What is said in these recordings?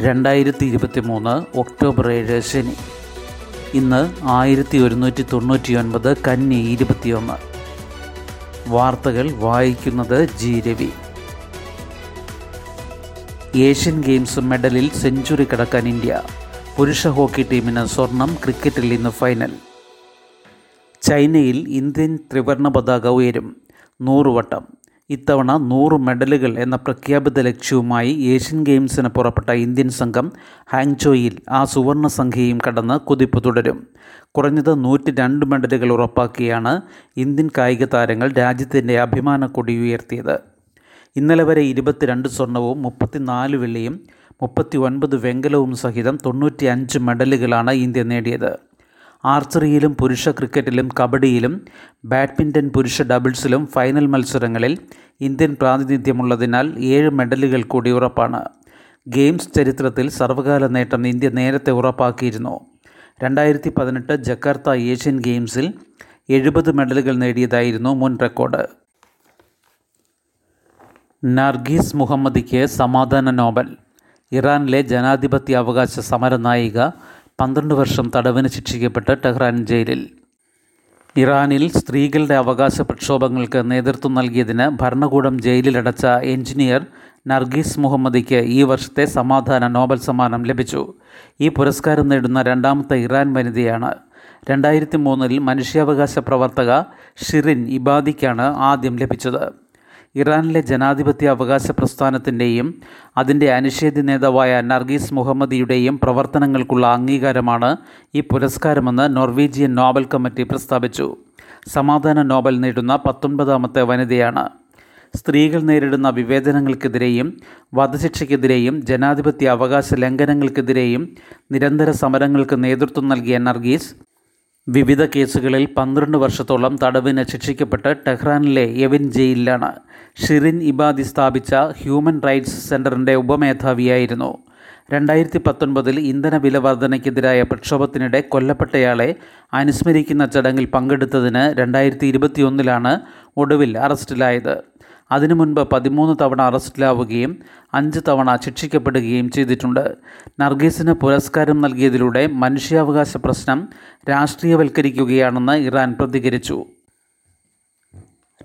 രണ്ടായിരത്തി ഇരുപത്തി മൂന്ന് ഒക്ടോബർ ഏഴ് ശനി. ഇന്ന് ആയിരത്തി ഒരുന്നൂറ്റി തൊണ്ണൂറ്റി ഒൻപത് കന്നി ഇരുപത്തിയൊന്ന്. വാർത്തകൾ വായിക്കുന്നത് ജി രവി. ഏഷ്യൻ ഗെയിംസ് മെഡലിൽ സെഞ്ചുറി കടക്കാൻ ഇന്ത്യ. പുരുഷ ഹോക്കി ടീമിന് സ്വർണം ക്രിക്കറ്റിൽ ഇന്ന് ഫൈനൽ. ചൈനയിൽ ഇന്ത്യൻ ത്രിവർണ പതാക ഉയരും. നൂറ് വട്ടം ഇത്തവണ നൂറ് മെഡലുകൾ എന്ന പ്രഖ്യാപിത ലക്ഷ്യവുമായി ഏഷ്യൻ ഗെയിംസിന് പുറപ്പെട്ട ഇന്ത്യൻ സംഘം ഹാങ്ചോയിൽ ആ സുവർണ സംഖ്യയും കടന്ന് കുതിപ്പ് തുടരും. കുറഞ്ഞത് നൂറ്റി രണ്ട് മെഡലുകൾ ഉറപ്പാക്കിയാണ് ഇന്ത്യൻ കായിക താരങ്ങൾ രാജ്യത്തിന്റെ അഭിമാന കൊടി ഉയർത്തിയത്. ഇന്നലെ വരെ ഇരുപത്തിരണ്ട് സ്വർണവും മുപ്പത്തിനാല് വെള്ളിയും മുപ്പത്തി ഒൻപത് വെങ്കലവും സഹിതം തൊണ്ണൂറ്റി അഞ്ച് മെഡലുകളാണ് ഇന്ത്യ നേടിയത്. ആർച്ചറിയിലും പുരുഷ ക്രിക്കറ്റിലും കബഡിയിലും ബാഡ്മിന്റൺ പുരുഷ ഡബിൾസിലും ഫൈനൽ മത്സരങ്ങളിൽ ഇന്ത്യൻ പ്രാതിനിധ്യമുള്ളതിനാൽ ഏഴ് മെഡലുകൾ കൂടി ഉറപ്പാണ്. ഗെയിംസ് ചരിത്രത്തിൽ സർവകാല നേട്ടം ഇന്ത്യ നേരത്തെ ഉറപ്പാക്കിയിരുന്നു. രണ്ടായിരത്തി പതിനെട്ട് ജക്കാർത്ത ഏഷ്യൻ ഗെയിംസിൽ എഴുപത് മെഡലുകൾ നേടിയതായിരുന്നു മുൻ റെക്കോർഡ്. നർഗീസ് മുഹമ്മദിക്ക് സമാധാന നോബൽ. ഇറാനിലെ ജനാധിപത്യ അവകാശ സമര നായിക പന്ത്രണ്ട് വർഷം തടവിന് ശിക്ഷിക്കപ്പെട്ട് ടെഹ്റാൻ ജയിലിൽ. ഇറാനിൽ സ്ത്രീകളുടെ അവകാശ പ്രക്ഷോഭങ്ങൾക്ക് നേതൃത്വം നൽകിയതിന് ഭരണകൂടം ജയിലിലടച്ച എഞ്ചിനീയർ നർഗീസ് മുഹമ്മദിക്ക് ഈ വർഷത്തെ സമാധാന നോബൽ സമ്മാനം ലഭിച്ചു. ഈ പുരസ്കാരം നേടുന്ന രണ്ടാമത്തെ ഇറാൻ വനിതയാണ്. രണ്ടായിരത്തി മൂന്നിൽ മനുഷ്യാവകാശ പ്രവർത്തക ഷിറിൻ ഇബാദിക്കാണ് ആദ്യം ലഭിച്ചത്. ഇറാനിലെ ജനാധിപത്യ അവകാശ പ്രസ്ഥാനത്തിന്റെയും അതിന്റെ അനിഷേധ്യ നേതാവായ നർഗീസ് മുഹമ്മദിയുടെയും പ്രവർത്തനങ്ങൾക്കുള്ള അംഗീകാരമാണ് ഈ പുരസ്കാരമെന്ന് നോർവീജിയൻ നോബൽ കമ്മിറ്റി പ്രസ്താവിച്ചു. സമാധാന നോബൽ നേടുന്ന പത്തൊൻപതാമത്തെ വനിതയാണ്. സ്ത്രീകൾ നേരിടുന്ന വിവേചനങ്ങൾക്കെതിരെയും വധശിക്ഷയ്ക്കെതിരെയും ജനാധിപത്യ അവകാശ ലംഘനങ്ങൾക്കെതിരെയും നിരന്തര സമരങ്ങൾക്ക് നേതൃത്വം നൽകിയ നർഗീസ് വിവിധ കേസുകളിൽ പന്ത്രണ്ട് വർഷത്തോളം തടവിന് ശിക്ഷിക്കപ്പെട്ട് ടെഹ്റാനിലെ യെവിൻ ജയിലിലാണ് ഷിറിൻ ഇബാദി സ്ഥാപിച്ച ഹ്യൂമൻ റൈറ്റ്സ് സെന്ററിന്റെ ഉപമേധാവിയായിരുന്നു. രണ്ടായിരത്തി പത്തൊൻപതിൽ ഇന്ധന വില വർധനയ്ക്കെതിരായ പ്രക്ഷോഭത്തിനിടെ കൊല്ലപ്പെട്ടയാളെ അനുസ്മരിക്കുന്ന ചടങ്ങിൽ പങ്കെടുത്തതിന് രണ്ടായിരത്തി ഇരുപത്തിയൊന്നിലാണ് ഒടുവിൽ അറസ്റ്റിലായത്. അതിനു മുൻപ് പതിമൂന്ന് തവണ അറസ്റ്റിലാവുകയും അഞ്ച് തവണ ശിക്ഷിക്കപ്പെടുകയും ചെയ്തിട്ടുണ്ട്. നർഗീസിന് പുരസ്കാരം നൽകിയതിലൂടെ മനുഷ്യാവകാശ പ്രശ്നം രാഷ്ട്രീയവൽക്കരിക്കുകയാണെന്ന് ഇറാൻ പ്രതികരിച്ചു.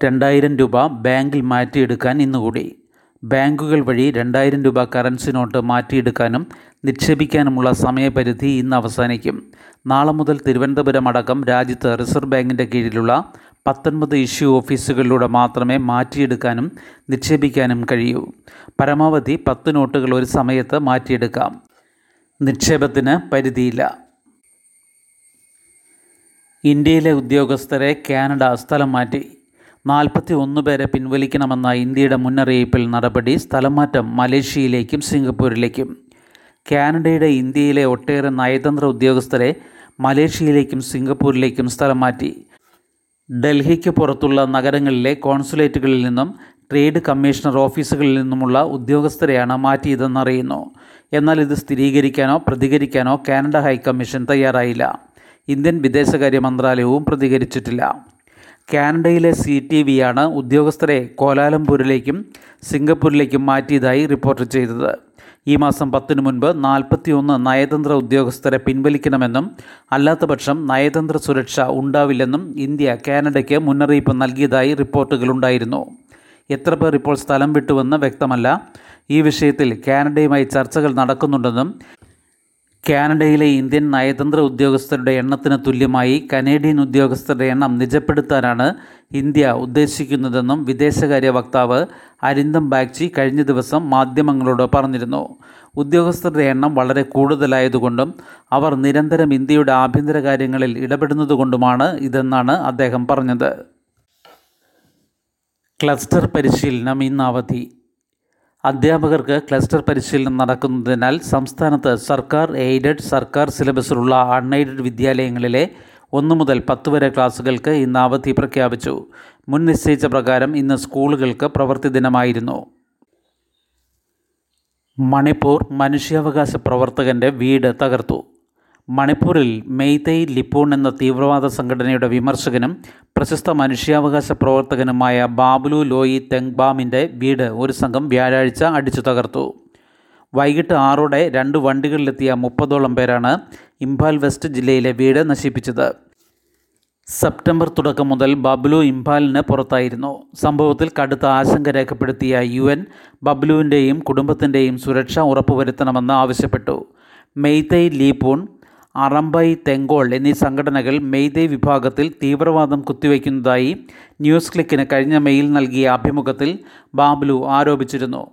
രണ്ടായിരം രൂപ ബാങ്കിൽ മാറ്റിയെടുക്കാൻ ഇന്നുകൂടി. ബാങ്കുകൾ വഴി രണ്ടായിരം രൂപ കറൻസി നോട്ട് മാറ്റിയെടുക്കാനും നിക്ഷേപിക്കാനുമുള്ള സമയപരിധി ഇന്ന് അവസാനിക്കും. നാളെ മുതൽ തിരുവനന്തപുരം അടക്കം രാജ്യത്ത് റിസർവ് ബാങ്കിന്റെ കീഴിലുള്ള പത്തൊൻപത് ഇഷ്യൂ ഓഫീസുകളിലൂടെ മാത്രമേ മാറ്റിയെടുക്കാനും നിക്ഷേപിക്കാനും കഴിയൂ. പരമാവധി പത്ത് നോട്ടുകൾ ഒരു സമയത്ത് മാറ്റിയെടുക്കാം. നിക്ഷേപത്തിന് പരിധിയില്ല. ഇന്ത്യയിലെ ഉദ്യോഗസ്ഥരെ കാനഡ സ്ഥലം മാറ്റി. നാൽപ്പത്തി ഒന്ന് പേരെ പിൻവലിക്കണമെന്ന ഇന്ത്യയുടെ മുന്നറിയിപ്പിൽ നടപടി സ്ഥലംമാറ്റം മലേഷ്യയിലേക്കും സിംഗപ്പൂരിലേക്കും. കാനഡയുടെ ഇന്ത്യയിലെ ഒട്ടേറെ നയതന്ത്ര ഉദ്യോഗസ്ഥരെ മലേഷ്യയിലേക്കും സിംഗപ്പൂരിലേക്കും സ്ഥലം മാറ്റി. ഡൽഹിക്ക് പുറത്തുള്ള നഗരങ്ങളിലെ കോൺസുലേറ്റുകളിൽ നിന്നും ട്രേഡ് കമ്മീഷണർ ഓഫീസുകളിൽ നിന്നുമുള്ള ഉദ്യോഗസ്ഥരെയാണ് മാറ്റിയതെന്നറിയുന്നു. എന്നാൽ ഇത് സ്ഥിരീകരിക്കാനോ പ്രതികരിക്കാനോ കാനഡ ഹൈക്കമ്മീഷൻ തയ്യാറായില്ല. ഇന്ത്യൻ വിദേശകാര്യ മന്ത്രാലയവും പ്രതികരിച്ചിട്ടില്ല. കാനഡയിലെ സി ടി വിയാണ് ഉദ്യോഗസ്ഥരെ കോലാലംപൂരിലേക്കും സിംഗപ്പൂരിലേക്കും മാറ്റിയതായി റിപ്പോർട്ട് ചെയ്തത്. ഈ മാസം പത്തിനു മുൻപ് നാൽപ്പത്തിയൊന്ന് നയതന്ത്ര ഉദ്യോഗസ്ഥരെ പിൻവലിക്കണമെന്നും അല്ലാത്തപക്ഷം നയതന്ത്ര സുരക്ഷ ഉണ്ടാവില്ലെന്നും ഇന്ത്യ കാനഡയ്ക്ക് മുന്നറിയിപ്പ് നൽകിയതായി റിപ്പോർട്ടുകളുണ്ടായിരുന്നു. എത്ര പേർ ഇപ്പോൾ സ്ഥലം വിട്ടുവെന്ന് വ്യക്തമല്ല. ഈ വിഷയത്തിൽ കാനഡയുമായി ചർച്ചകൾ നടക്കുന്നുണ്ടെന്നും കാനഡയിലെ ഇന്ത്യൻ നയതന്ത്ര ഉദ്യോഗസ്ഥരുടെ എണ്ണത്തിന് തുല്യമായി കനേഡിയൻ ഉദ്യോഗസ്ഥരുടെ എണ്ണം നിജപ്പെടുത്താനാണ് ഇന്ത്യ ഉദ്ദേശിക്കുന്നതെന്നും വിദേശകാര്യ വക്താവ് അരിന്ദം ബാഗ്ചി കഴിഞ്ഞ ദിവസം മാധ്യമങ്ങളോട് പറഞ്ഞിരുന്നു. ഉദ്യോഗസ്ഥരുടെ എണ്ണം വളരെ കൂടുതലായതുകൊണ്ടും അവർ നിരന്തരം ഇന്ത്യയുടെ ആഭ്യന്തര കാര്യങ്ങളിൽ ഇടപെടുന്നതുകൊണ്ടുമാണ് ഇതെന്നാണ് അദ്ദേഹം പറഞ്ഞത്. ക്ലസ്റ്റർ പരിശീലനം ഇന്ന് അവധി. അധ്യാപകർക്ക് ക്ലസ്റ്റർ പരിശീലനം നടക്കുന്നതിനാൽ സംസ്ഥാനത്ത് സർക്കാർ എയ്ഡഡ് സർക്കാർ സിലബസിലുള്ള അൺഎയ്ഡഡ് വിദ്യാലയങ്ങളിലെ ഒന്നു മുതൽ പത്ത് വരെ ക്ലാസുകൾക്ക് ഇന്ന് അവധി പ്രഖ്യാപിച്ചു. മുൻ നിശ്ചയിച്ച പ്രകാരം ഇന്ന് സ്കൂളുകൾക്ക് പ്രവൃത്തി ദിനമായിരുന്നു. മണിപ്പൂർ മനുഷ്യാവകാശ പ്രവർത്തകന്റെ വീട് തകർത്തു. മണിപ്പൂരിൽ മെയ്തൈ ലിപ്പൂൺ എന്ന തീവ്രവാദ സംഘടനയുടെ വിമർശകനും പ്രശസ്ത മനുഷ്യാവകാശ പ്രവർത്തകനുമായ ബാബുലു ലോയി തെങ്ബാമിന്റെ വീട് ഒരു സംഘം വ്യാഴാഴ്ച അടിച്ചു തകർത്തു. വൈകിട്ട് ആറോടെ രണ്ട് വണ്ടികളിലെത്തിയ മുപ്പതോളം പേരാണ് ഇംഫാൽ വെസ്റ്റ് ജില്ലയിലെ വീട് നശിപ്പിച്ചത്. സെപ്റ്റംബർ തുടക്കം മുതൽ ബബ്ലു ഇംഫാലിന് പുറത്തായിരുന്നു. സംഭവത്തിൽ കടുത്ത ആശങ്ക രേഖപ്പെടുത്തിയ യു എൻ ബബ്ലുവിന്റെയും കുടുംബത്തിന്റെയും സുരക്ഷ ഉറപ്പുവരുത്തണമെന്ന് ആവശ്യപ്പെട്ടു. മെയ്തൈ ലീപൂൺ അറംബൈ തെങ്കോൾ എന്നീ സംഘടനകൾ മെയ്തേ വിഭാഗത്തിൽ തീവ്രവാദം കുത്തിവയ്ക്കുന്നതായി ന്യൂസ് ക്ലിക്കിന് കഴിഞ്ഞ മെയിൽ നൽകിയ അഭിമുഖത്തിൽ ബാബ്ലു ആരോപിച്ചിരുന്നു.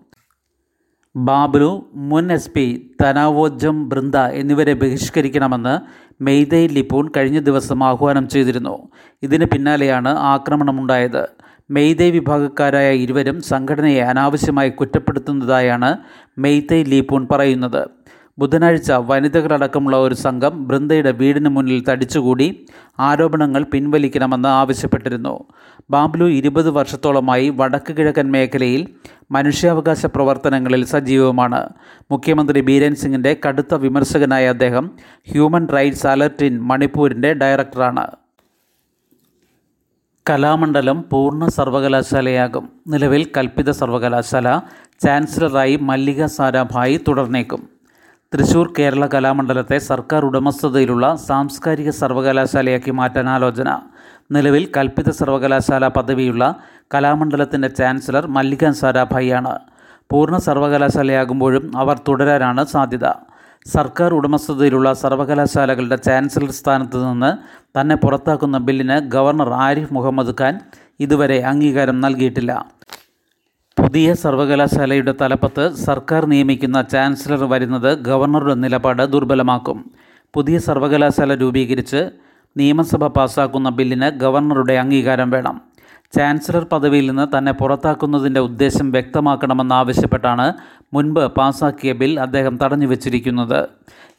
ബാബ്ലു മുൻ എസ് പി തനാവോജം ബൃന്ദ എന്നിവരെ ബഹിഷ്കരിക്കണമെന്ന് മെയ്തേ ലിപൂൺ കഴിഞ്ഞ ദിവസം ആഹ്വാനം ചെയ്തിരുന്നു. ഇതിന് പിന്നാലെയാണ് ആക്രമണമുണ്ടായത്. മെയ്തേ വിഭാഗക്കാരായ ഇരുവരും സംഘടനയെ അനാവശ്യമായി കുറ്റപ്പെടുത്തുന്നതായാണ് മെയ്തേ ലീപൂൺ പറയുന്നത്. ബുധനാഴ്ച വനിതകളടക്കമുള്ള ഒരു സംഘം ബൃന്ദയുടെ വീടിന് മുന്നിൽ തടിച്ചുകൂടി ആരോപണങ്ങൾ പിൻവലിക്കണമെന്ന് ആവശ്യപ്പെട്ടിരുന്നു. ബാബ്ലു ഇരുപത് വർഷത്തോളമായി വടക്ക് കിഴക്കൻ മേഖലയിൽ മനുഷ്യാവകാശ പ്രവർത്തനങ്ങളിൽ സജീവമാണ്. മുഖ്യമന്ത്രി ബീരൻ സിംഗിന്റെ കടുത്ത വിമർശകനായ അദ്ദേഹം ഹ്യൂമൻ റൈറ്റ്സ് അലർട്ട് ഇൻ മണിപ്പൂരിന്റെ ഡയറക്ടറാണ്. കലാമണ്ഡലം പൂർണ സർവകലാശാലയാകും. നിലവിൽ കൽപ്പിത സർവകലാശാല ചാൻസലറായി മല്ലിക സാരാഭായി തുടർന്നേക്കും. തൃശൂർ കേരള കലാമണ്ഡലത്തെ സർക്കാർ ഉടമസ്ഥതയിലുള്ള സാംസ്കാരിക സർവകലാശാലയാക്കി മാറ്റാൻ ആലോചന. നിലവിൽ കൽപ്പിത സർവകലാശാല പദവിയുള്ള കലാമണ്ഡലത്തിന്റെ ചാൻസലർ മല്ലിക സാരാഭായിയാണ്. പൂർണ സർവകലാശാലയാകുമ്പോഴും അവർ തുടരാനാണ് സാധ്യത. സർക്കാർ ഉടമസ്ഥതയിലുള്ള സർവകലാശാലകളുടെ ചാൻസലർ സ്ഥാനത്ത് നിന്ന് തന്നെ പുറത്താക്കുന്ന ബില്ലിന് ഗവർണർ ആരിഫ് മുഹമ്മദ് ഖാൻ ഇതുവരെ അംഗീകാരം നൽകിയിട്ടില്ല. പുതിയ സർവകലാശാലയുടെ തലപ്പത്ത് സർക്കാർ നിയമിക്കുന്ന ചാൻസലർ വരുന്നത് ഗവർണറുടെ നിലപാട് ദുർബലമാക്കും. പുതിയ സർവകലാശാല രൂപീകരിച്ച് നിയമസഭ പാസാക്കുന്ന ബില്ലിന് ഗവർണറുടെ അംഗീകാരം വേണം. ചാൻസലർ പദവിയിൽ നിന്ന് തന്നെ പുറത്താക്കുന്നതിന്റെ ഉദ്ദേശം വ്യക്തമാക്കണമെന്നാവശ്യപ്പെട്ടാണ് മുൻപ് പാസാക്കിയ ബിൽ അദ്ദേഹം തടഞ്ഞു വച്ചിരിക്കുന്നത്.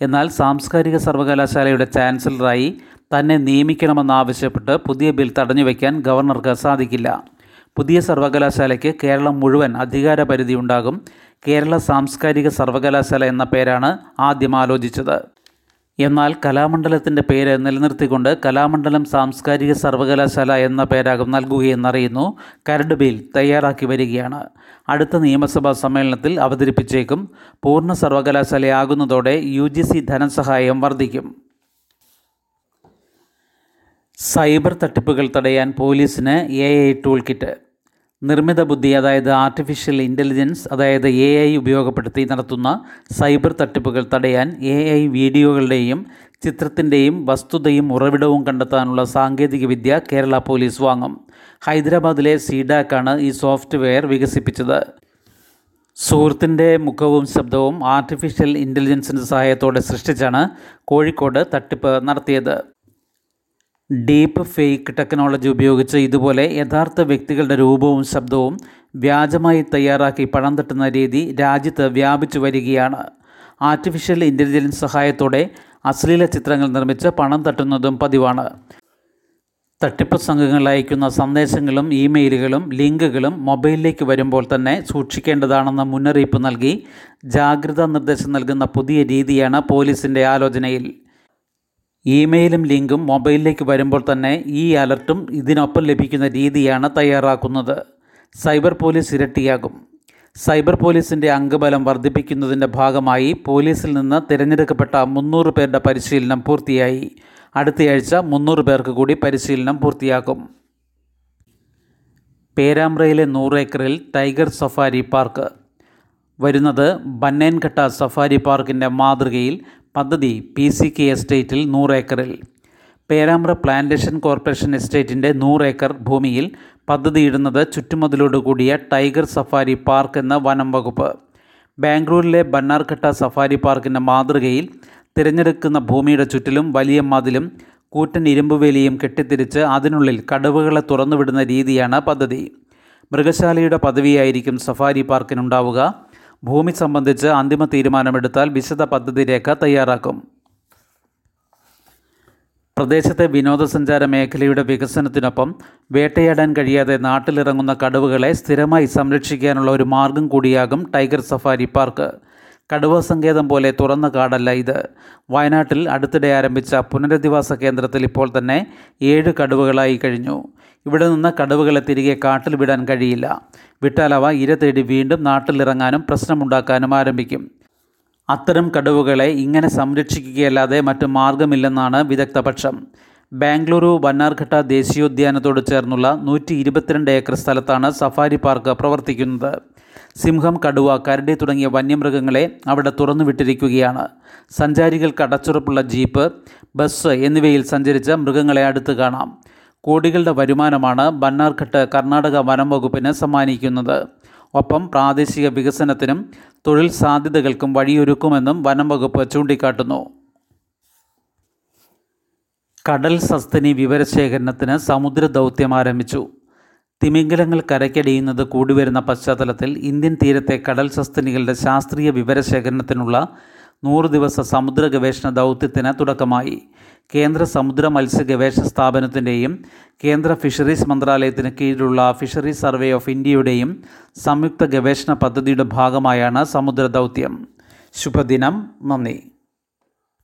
എന്നാൽ സാംസ്കാരിക സർവകലാശാലയുടെ ചാൻസലറായി തന്നെ നിയമിക്കണമെന്നാവശ്യപ്പെട്ട് പുതിയ ബിൽ തടഞ്ഞു വയ്ക്കാൻ ഗവർണർക്ക് സാധിക്കില്ല. പുതിയ സർവകലാശാലയ്ക്ക് കേരളം മുഴുവൻ അധികാര പരിധി ഉണ്ടാകും കേരള സാംസ്കാരിക സർവകലാശാല എന്ന പേരാണ് ആദ്യം ആലോചിച്ചത്. എന്നാൽ കലാമണ്ഡലത്തിന്റെ പേര് നിലനിർത്തിക്കൊണ്ട് കലാമണ്ഡലം സാംസ്കാരിക സർവകലാശാല എന്ന പേരാകും നൽകുകയെന്നറിയുന്നു. കരട് ബിൽ തയ്യാറാക്കി വരികയാണ്. അടുത്ത നിയമസഭാ സമ്മേളനത്തിൽ അവതരിപ്പിച്ചേക്കും. പൂർണ സർവകലാശാലയാകുന്നതോടെ യു ജി സി ധനസഹായം വർദ്ധിക്കും. സൈബർ തട്ടിപ്പുകൾ തടയാൻ പോലീസിന് എ ഐ ടൂൾ കിറ്റ് നിർമ്മിത ബുദ്ധി അതായത് ആർട്ടിഫിഷ്യൽ ഇന്റലിജൻസ് അതായത് എ ഐ ഉപയോഗപ്പെടുത്തി നടത്തുന്ന സൈബർ തട്ടിപ്പുകൾ തടയാൻ എ ഐ വീഡിയോകളുടെയും ചിത്രത്തിന്റെയും വസ്തുതയും ഉറവിടവും കണ്ടെത്താനുള്ള സാങ്കേതികവിദ്യ കേരള പോലീസ് വാങ്ങും. ഹൈദരാബാദിലെ സീഡാക്കാണ് ഈ സോഫ്റ്റ്വെയർ വികസിപ്പിച്ചത്. സുഹൃത്തിന്റെ മുഖവും ശബ്ദവും ആർട്ടിഫിഷ്യൽ ഇന്റലിജൻസിന്റെ സഹായത്തോടെ സൃഷ്ടിച്ചാണ് കോഴിക്കോട് തട്ടിപ്പ് നടത്തിയത്. ഡീപ്പ് ഫേക്ക് ടെക്നോളജി ഉപയോഗിച്ച് ഇതുപോലെ യഥാർത്ഥ വ്യക്തികളുടെ രൂപവും ശബ്ദവും വ്യാജമായി തയ്യാറാക്കി പണം തട്ടുന്ന രീതി രാജ്യത്ത് വ്യാപിച്ചു വരികയാണ്. ആർട്ടിഫിഷ്യൽ ഇന്റലിജൻസ് സഹായത്തോടെ അശ്ലീല ചിത്രങ്ങൾ നിർമ്മിച്ച് പണം തട്ടുന്നതും പതിവാണ്. തട്ടിപ്പ് സംഘങ്ങൾ അയക്കുന്ന സന്ദേശങ്ങളും ഇമെയിലുകളും ലിങ്കുകളും മൊബൈലിലേക്ക് വരുമ്പോൾ തന്നെ സൂക്ഷിക്കേണ്ടതാണെന്ന മുന്നറിയിപ്പ് നൽകി ജാഗ്രതാ നിർദ്ദേശം നൽകുന്ന പുതിയ രീതിയാണ് പോലീസിന്റെ ആലോചനയിൽ. ഇമെയിലും ലിങ്കും മൊബൈലിലേക്ക് വരുമ്പോൾ തന്നെ ഈ അലർട്ടും ഇതിനൊപ്പം ലഭിക്കുന്ന രീതിയാണ് തയ്യാറാക്കുന്നത്. Cyber police ഇരട്ടിയാകും. സൈബർ പോലീസിന്റെ അംഗബലം വർദ്ധിപ്പിക്കുന്നതിന്റെ ഭാഗമായി പോലീസിൽ നിന്ന് തിരഞ്ഞെടുക്കപ്പെട്ട മുന്നൂറ് പേരുടെ പരിശീലനം പൂർത്തിയായി. അടുത്തയാഴ്ച മുന്നൂറ് പേർക്ക് കൂടി പരിശീലനം പൂർത്തിയാക്കും പേരാമ്പ്രയിലെ നൂറേക്കറിൽ ടൈഗർ സഫാരി പാർക്ക്. വരുന്നത് ബന്നേൻഘട്ട സഫാരി പാർക്കിന്റെ മാതൃകയിൽ പദ്ധതി പി സി കെ എസ്റ്റേറ്റിൽ നൂറേക്കറിൽ. പേരാമ്പ്ര പ്ലാന്റേഷൻ കോർപ്പറേഷൻ എസ്റ്റേറ്റിന്റെ ഏക്കർ ഭൂമിയിൽ പദ്ധതിയിടുന്നത് ചുറ്റുമതിലോട് കൂടിയ ടൈഗർ സഫാരി പാർക്ക് എന്ന വനം വകുപ്പ്. ബാംഗ്ലൂരിലെ ബന്നാർഘട്ട സഫാരി പാർക്കിന്റെ മാതൃകയിൽ തിരഞ്ഞെടുക്കുന്ന ഭൂമിയുടെ ചുറ്റിലും വലിയ മതിലും കൂറ്റൻ ഇരുമ്പുവേലിയും കെട്ടിത്തിരിച്ച് അതിനുള്ളിൽ കടവുകളെ തുറന്നുവിടുന്ന രീതിയാണ് പദ്ധതി. മൃഗശാലയുടെ പദവിയായിരിക്കും സഫാരി പാർക്കിനുണ്ടാവുക. ഭൂമി സംബന്ധിച്ച് അന്തിമ തീരുമാനമെടുത്താൽ വിശദ പദ്ധതി രേഖ തയ്യാറാക്കും. പ്രദേശത്തെ വിനോദസഞ്ചാര മേഖലയുടെ വികസനത്തിനൊപ്പം വേട്ടയാടാൻ കഴിയാതെ നാട്ടിലിറങ്ങുന്ന കടുവകളെ സ്ഥിരമായി സംരക്ഷിക്കാനുള്ള ഒരു മാർഗം കൂടിയാകും ടൈഗർ സഫാരി പാർക്ക്. കടുവ സങ്കേതം പോലെ തുറന്ന കാടല്ല ഇത്. വയനാട്ടിൽ അടുത്തിടെ ആരംഭിച്ച പുനരധിവാസ കേന്ദ്രത്തിൽ ഇപ്പോൾ തന്നെ ഏഴ് കടുവകളായി കഴിഞ്ഞു. ഇവിടെ നിന്ന് കടുവകളെ തിരികെ കാട്ടിൽ വിടാൻ കഴിയില്ല. വിട്ടാൽ അവ ഇര തേടി വീണ്ടും നാട്ടിലിറങ്ങാനും പ്രശ്നമുണ്ടാക്കാനും ആരംഭിക്കും. അത്തരം കടുവകളെ ഇങ്ങനെ സംരക്ഷിക്കുകയല്ലാതെ മറ്റു മാർഗമില്ലെന്നാണ് വിദഗ്ധപക്ഷം. ബാംഗ്ലൂരു വന്നാർഘട്ട ദേശീയോദ്യാനത്തോട് ചേർന്നുള്ള നൂറ്റി ഇരുപത്തിരണ്ട് ഏക്കർ സ്ഥലത്താണ് സഫാരി പാർക്ക് പ്രവർത്തിക്കുന്നത്. സിംഹം കടുവ കരടി തുടങ്ങിയ വന്യമൃഗങ്ങളെ അവിടെ തുറന്നുവിട്ടിരിക്കുകയാണ്. സഞ്ചാരികൾക്ക് അടച്ചുറപ്പുള്ള ജീപ്പ് ബസ് എന്നിവയിൽ സഞ്ചരിച്ച മൃഗങ്ങളെ അടുത്ത് കാണാം. കോടികളുടെ വരുമാനമാണ് ബന്നാർഘട്ട് കർണാടക വനം വകുപ്പിന് സമ്മാനിക്കുന്നത്. ഒപ്പം പ്രാദേശിക വികസനത്തിനും തൊഴിൽ സാധ്യതകൾക്കും വഴിയൊരുക്കുമെന്നും വനം വകുപ്പ് ചൂണ്ടിക്കാട്ടുന്നു. കടൽ സസ്തനി വിവരശേഖരണത്തിന് സമുദ്ര ദൗത്യം ആരംഭിച്ചു. തിമിംഗലങ്ങൾ കരയ്ക്കടിയുന്നത് കൂടിവരുന്ന പശ്ചാത്തലത്തിൽ ഇന്ത്യൻ തീരത്തെ കടൽ സസ്തനികളുടെ ശാസ്ത്രീയ വിവരശേഖരണത്തിനുള്ള നൂറ് ദിവസ സമുദ്ര ഗവേഷണ ദൗത്യത്തിന് തുടക്കമായി. കേന്ദ്ര സമുദ്ര മത്സ്യ ഗവേഷണ സ്ഥാപനത്തിന്റെയും കേന്ദ്ര ഫിഷറീസ് മന്ത്രാലയത്തിന് കീഴിലുള്ള ഫിഷറീസ് സർവേ ഓഫ് ഇന്ത്യയുടെയും സംയുക്ത ഗവേഷണ പദ്ധതിയുടെ ഭാഗമായാണ് സമുദ്ര ദൗത്യം ശുഭദിനം. നന്ദി.